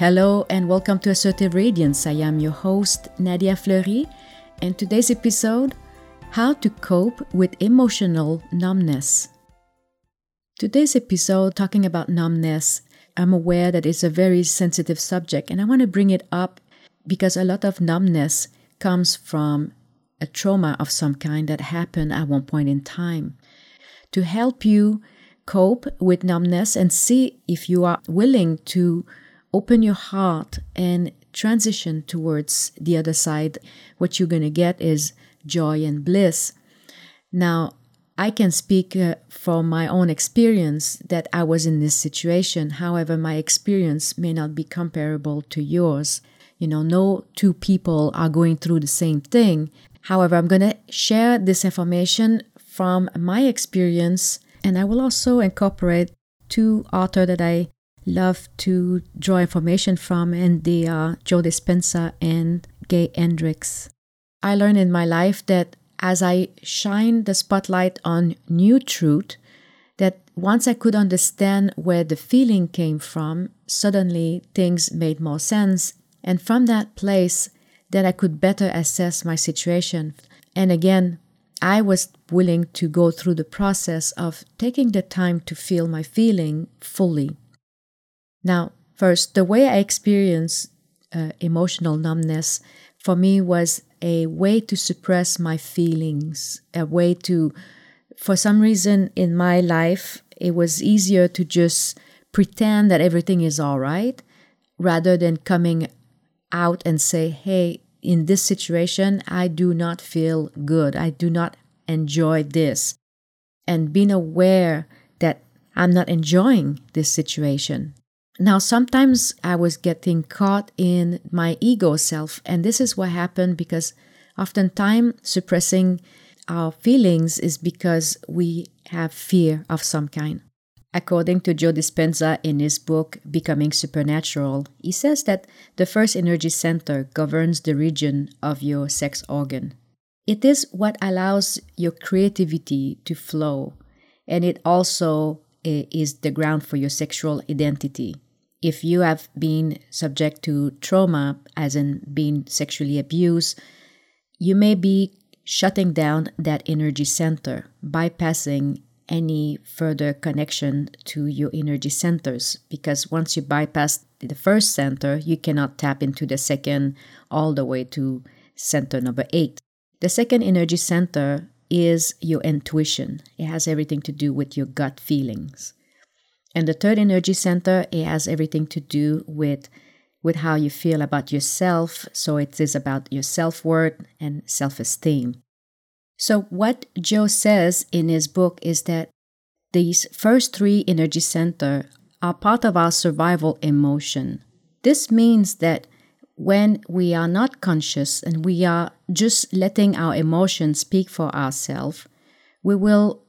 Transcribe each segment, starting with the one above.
Hello and welcome to Assertive Radiance. I am your host, Nadia Fleury, and today's episode How to Cope with Emotional Numbness. Today's episode, talking about numbness, I'm aware that it's a very sensitive subject, and I want to bring it up because a lot of numbness comes from a trauma of some kind that happened at one point in time. To help you cope with numbness and see if you are willing to open your heart and transition towards the other side, what you're going to get is joy and bliss. Now, I can speak uh, from my own experience that I was in this situation. However, my experience may not be comparable to yours. You know, no two people are going through the same thing. However, I'm going to share this information from my experience, and I will also incorporate two authors that I love to draw information from, and they are Joe Dispenza and Gay Hendricks. I learned in my life that as I shine the spotlight on new truth, that once I could understand where the feeling came from, suddenly things made more sense. And from that place, that I could better assess my situation. And again, I was willing to go through the process of taking the time to feel my feeling fully. Now, first, the way I experienced uh, emotional numbness for me was a way to suppress my feelings, a way to, for some reason in my life, it was easier to just pretend that everything is all right rather than coming out and say, hey, in this situation, I do not feel good. I do not enjoy this. And being aware that I'm not enjoying this situation. Now, sometimes I was getting caught in my ego self, and this is what happened because oftentimes suppressing our feelings is because we have fear of some kind. According to Joe Dispenza in his book Becoming Supernatural, he says that the first energy center governs the region of your sex organ. It is what allows your creativity to flow, and it also eh, is the ground for your sexual identity if you have been subject to trauma, as in being sexually abused, you may be shutting down that energy center, bypassing any further connection to your energy centers. Because once you bypass the first center, you cannot tap into the second all the way to center number eight. The second energy center is your intuition, it has everything to do with your gut feelings. And the third energy center, it has everything to do with with how you feel about yourself. So it is about your self-worth and self-esteem. So what Joe says in his book is that these first three energy center are part of our survival emotion. This means that when we are not conscious and we are just letting our emotions speak for ourselves, we will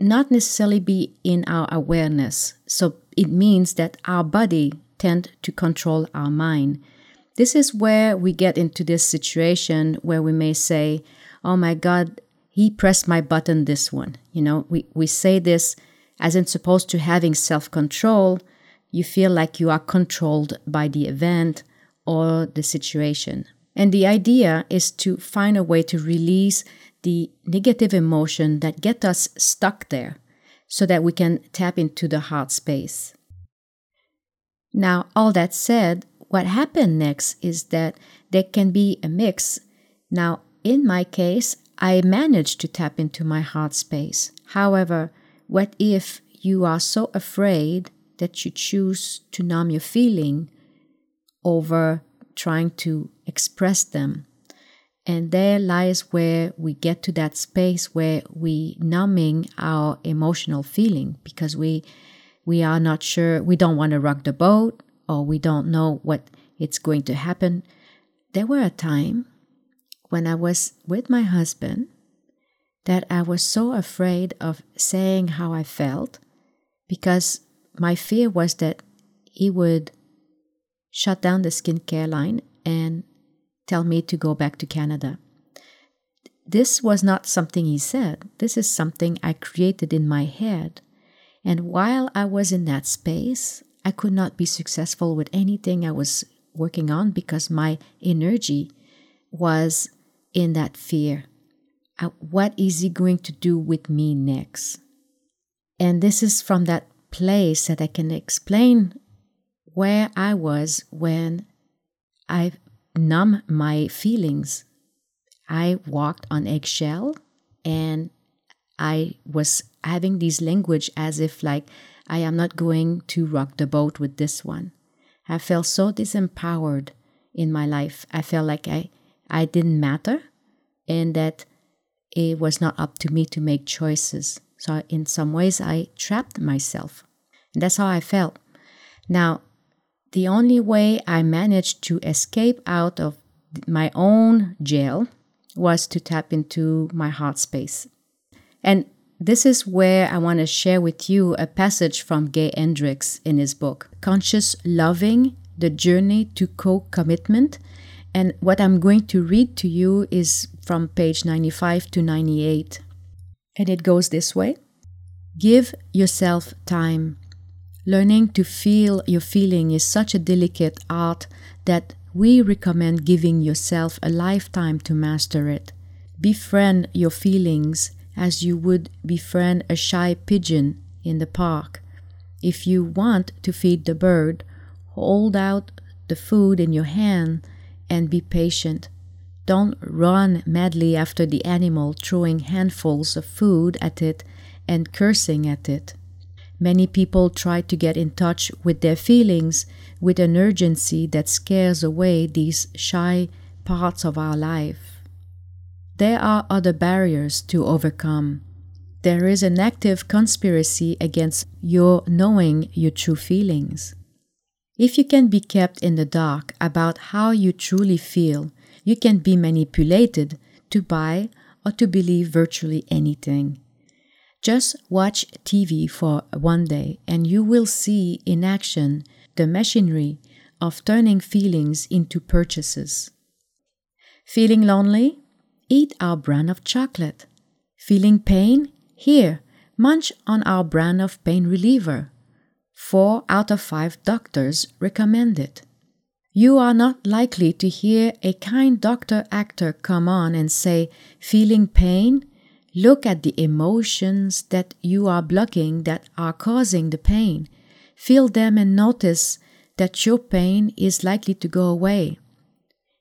not necessarily be in our awareness. So it means that our body tend to control our mind. This is where we get into this situation where we may say, "Oh my God, he pressed my button this one." You know, we we say this as in supposed to having self-control. You feel like you are controlled by the event or the situation. And the idea is to find a way to release the negative emotion that get us stuck there so that we can tap into the heart space. Now, all that said, what happened next is that there can be a mix. Now, in my case, I managed to tap into my heart space. However, what if you are so afraid that you choose to numb your feeling over trying to express them? And there lies where we get to that space where we numbing our emotional feeling because we we are not sure we don't want to rock the boat or we don't know what it's going to happen. There were a time when I was with my husband that I was so afraid of saying how I felt because my fear was that he would shut down the skincare line and tell me to go back to Canada. This was not something he said. This is something I created in my head. And while I was in that space, I could not be successful with anything I was working on because my energy was in that fear. Uh, what is he going to do with me next? And this is from that place that I can explain where I was when I numb my feelings. I walked on eggshell and I was having this language as if like I am not going to rock the boat with this one. I felt so disempowered in my life. I felt like I, I didn't matter and that it was not up to me to make choices. So, in some ways, I trapped myself. And that's how I felt. Now, the only way I managed to escape out of my own jail was to tap into my heart space. And this is where I want to share with you a passage from Gay Hendricks in his book, Conscious Loving The Journey to Co Commitment. And what I'm going to read to you is from page 95 to 98. And it goes this way Give yourself time. Learning to feel your feeling is such a delicate art that we recommend giving yourself a lifetime to master it. Befriend your feelings as you would befriend a shy pigeon in the park. If you want to feed the bird, hold out the food in your hand and be patient. Don't run madly after the animal, throwing handfuls of food at it and cursing at it. Many people try to get in touch with their feelings with an urgency that scares away these shy parts of our life. There are other barriers to overcome. There is an active conspiracy against your knowing your true feelings. If you can be kept in the dark about how you truly feel, you can be manipulated to buy or to believe virtually anything. Just watch TV for one day and you will see in action the machinery of turning feelings into purchases. Feeling lonely? Eat our brand of chocolate. Feeling pain? Here, munch on our brand of pain reliever. Four out of five doctors recommend it. You are not likely to hear a kind doctor actor come on and say, Feeling pain? Look at the emotions that you are blocking that are causing the pain. Feel them and notice that your pain is likely to go away.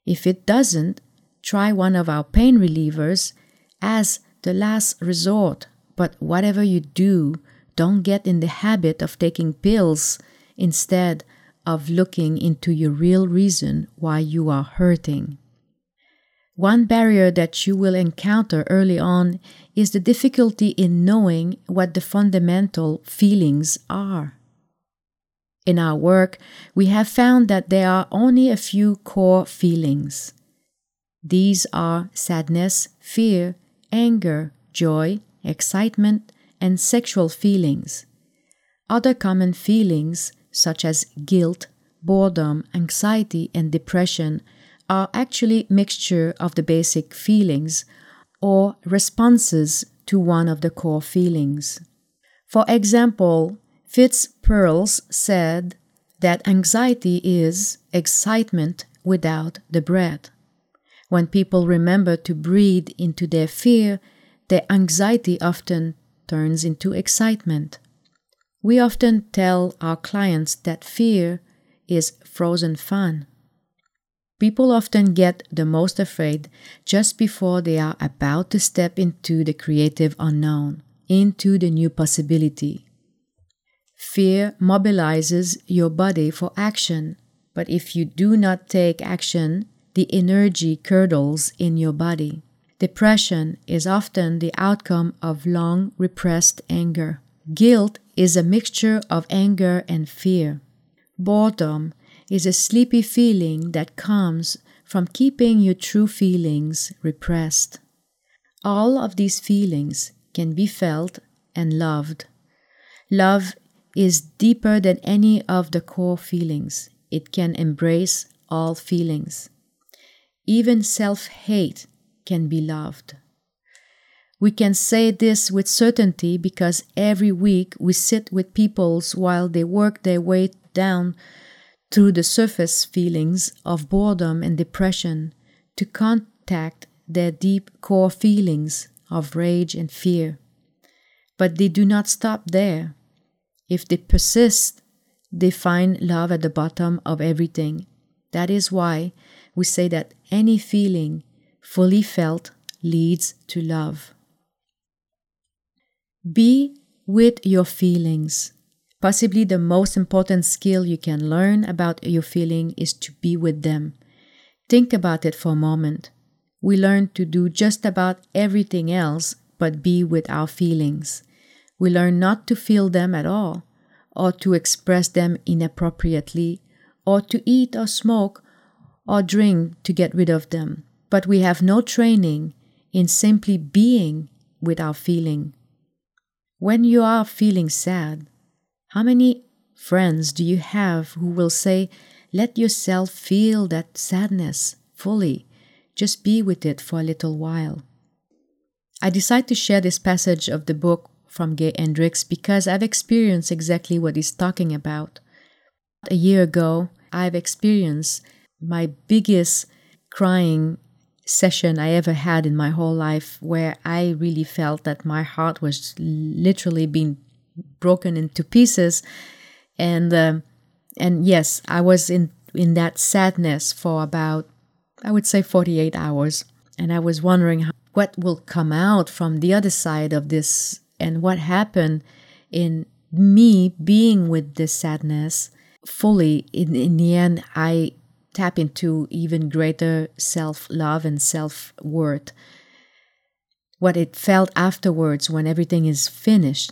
If it doesn't, try one of our pain relievers as the last resort. But whatever you do, don't get in the habit of taking pills instead of looking into your real reason why you are hurting. One barrier that you will encounter early on is the difficulty in knowing what the fundamental feelings are. In our work, we have found that there are only a few core feelings these are sadness, fear, anger, joy, excitement, and sexual feelings. Other common feelings, such as guilt, boredom, anxiety, and depression, are actually mixture of the basic feelings or responses to one of the core feelings. For example, Fritz Perls said that anxiety is excitement without the breath. When people remember to breathe into their fear, their anxiety often turns into excitement. We often tell our clients that fear is frozen fun. People often get the most afraid just before they are about to step into the creative unknown, into the new possibility. Fear mobilizes your body for action, but if you do not take action, the energy curdles in your body. Depression is often the outcome of long repressed anger. Guilt is a mixture of anger and fear. Boredom is a sleepy feeling that comes from keeping your true feelings repressed. All of these feelings can be felt and loved. Love is deeper than any of the core feelings. It can embrace all feelings. Even self hate can be loved. We can say this with certainty because every week we sit with peoples while they work their way down through the surface feelings of boredom and depression to contact their deep core feelings of rage and fear. But they do not stop there. If they persist, they find love at the bottom of everything. That is why we say that any feeling fully felt leads to love. Be with your feelings. Possibly the most important skill you can learn about your feeling is to be with them. Think about it for a moment. We learn to do just about everything else but be with our feelings. We learn not to feel them at all, or to express them inappropriately, or to eat or smoke or drink to get rid of them. But we have no training in simply being with our feeling. When you are feeling sad, how many friends do you have who will say, Let yourself feel that sadness fully, just be with it for a little while? I decided to share this passage of the book from Gay Hendricks because I've experienced exactly what he's talking about. A year ago, I've experienced my biggest crying session I ever had in my whole life where I really felt that my heart was literally being broken into pieces. And uh, and yes I was in in that sadness for about I would say 48 hours. And I was wondering how, what will come out from the other side of this and what happened in me being with this sadness fully. In, in the end I tap into even greater self love and self worth. What it felt afterwards when everything is finished,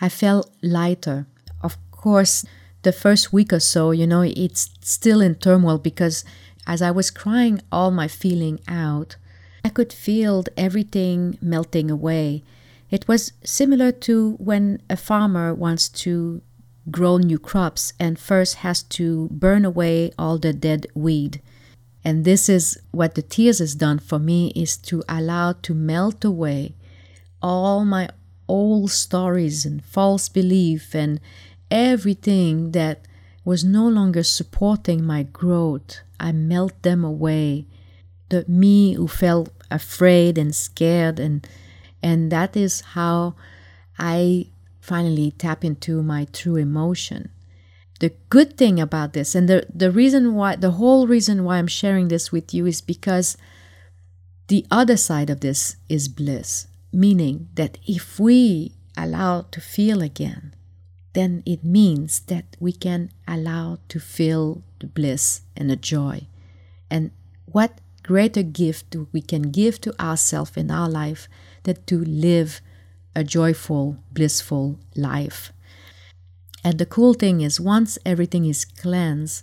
I felt lighter. Of course, the first week or so, you know, it's still in turmoil because as I was crying all my feeling out, I could feel everything melting away. It was similar to when a farmer wants to grow new crops and first has to burn away all the dead weed. And this is what the tears has done for me is to allow to melt away all my old stories and false belief and everything that was no longer supporting my growth. I melt them away. The me who felt afraid and scared and and that is how I finally tap into my true emotion. The good thing about this, and the, the reason why, the whole reason why I'm sharing this with you is because the other side of this is bliss, meaning that if we allow to feel again, then it means that we can allow to feel the bliss and the joy. And what greater gift do we can give to ourselves in our life than to live a joyful, blissful life. And the cool thing is, once everything is cleansed,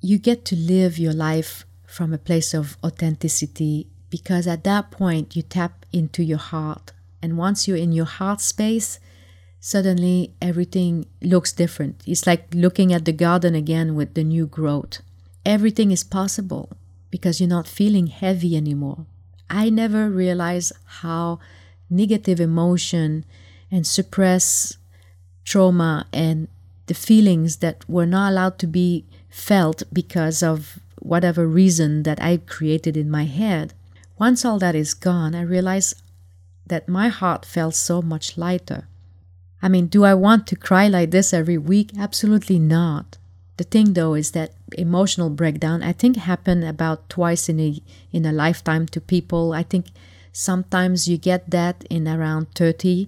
you get to live your life from a place of authenticity because at that point you tap into your heart. And once you're in your heart space, suddenly everything looks different. It's like looking at the garden again with the new growth. Everything is possible because you're not feeling heavy anymore. I never realized how negative emotion and suppress trauma and the feelings that were not allowed to be felt because of whatever reason that I created in my head. Once all that is gone, I realize that my heart felt so much lighter. I mean, do I want to cry like this every week? Absolutely not. The thing though is that emotional breakdown I think happen about twice in a in a lifetime to people. I think Sometimes you get that in around 30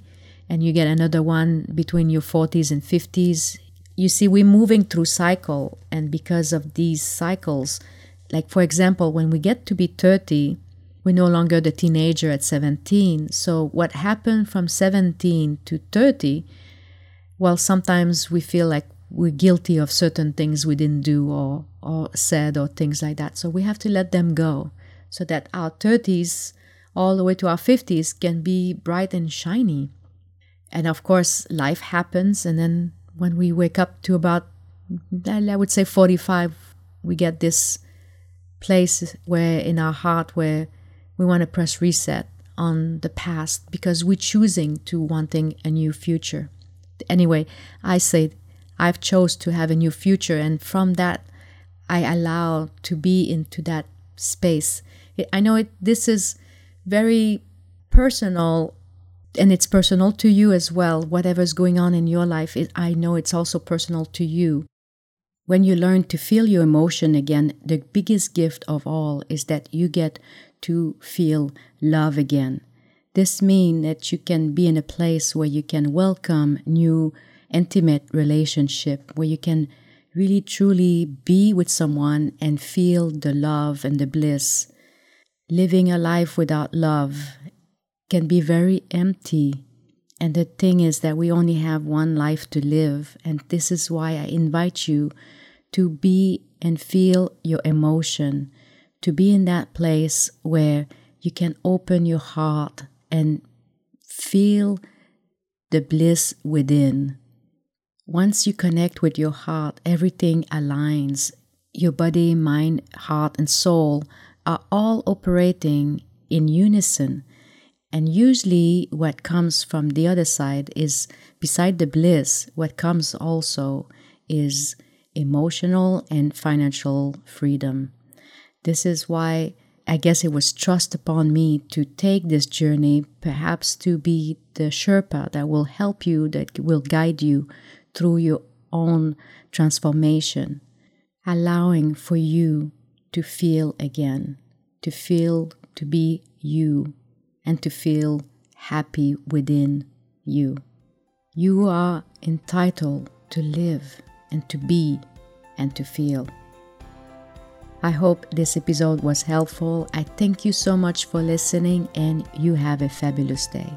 and you get another one between your 40s and 50s. You see, we're moving through cycle, and because of these cycles, like for example, when we get to be 30, we're no longer the teenager at 17. So, what happened from 17 to 30? Well, sometimes we feel like we're guilty of certain things we didn't do or, or said or things like that. So, we have to let them go so that our 30s all the way to our 50s can be bright and shiny. And of course, life happens. And then when we wake up to about, I would say 45, we get this place where in our heart where we want to press reset on the past because we're choosing to wanting a new future. Anyway, I say I've chose to have a new future and from that I allow to be into that space. I know it this is very personal and it's personal to you as well. Whatever's going on in your life, it, I know it's also personal to you. When you learn to feel your emotion again, the biggest gift of all is that you get to feel love again. This means that you can be in a place where you can welcome new intimate relationship, where you can really truly be with someone and feel the love and the bliss. Living a life without love can be very empty. And the thing is that we only have one life to live. And this is why I invite you to be and feel your emotion, to be in that place where you can open your heart and feel the bliss within. Once you connect with your heart, everything aligns. Your body, mind, heart, and soul are all operating in unison. And usually, what comes from the other side is, beside the bliss, what comes also is emotional and financial freedom. This is why I guess it was trust upon me to take this journey, perhaps to be the Sherpa that will help you, that will guide you through your own transformation, allowing for you to feel again, to feel to be you and to feel happy within you. You are entitled to live and to be and to feel. I hope this episode was helpful. I thank you so much for listening and you have a fabulous day.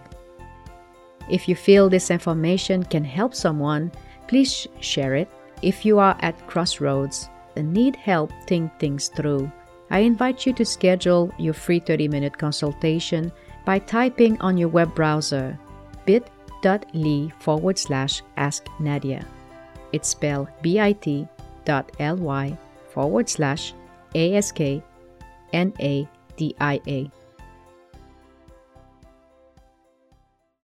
If you feel this information can help someone, please share it. If you are at crossroads and need help think things through, I invite you to schedule your free 30 minute consultation by typing on your web browser bit.ly forward slash ask Nadia. It's spelled bit.ly forward slash ask N A D I A.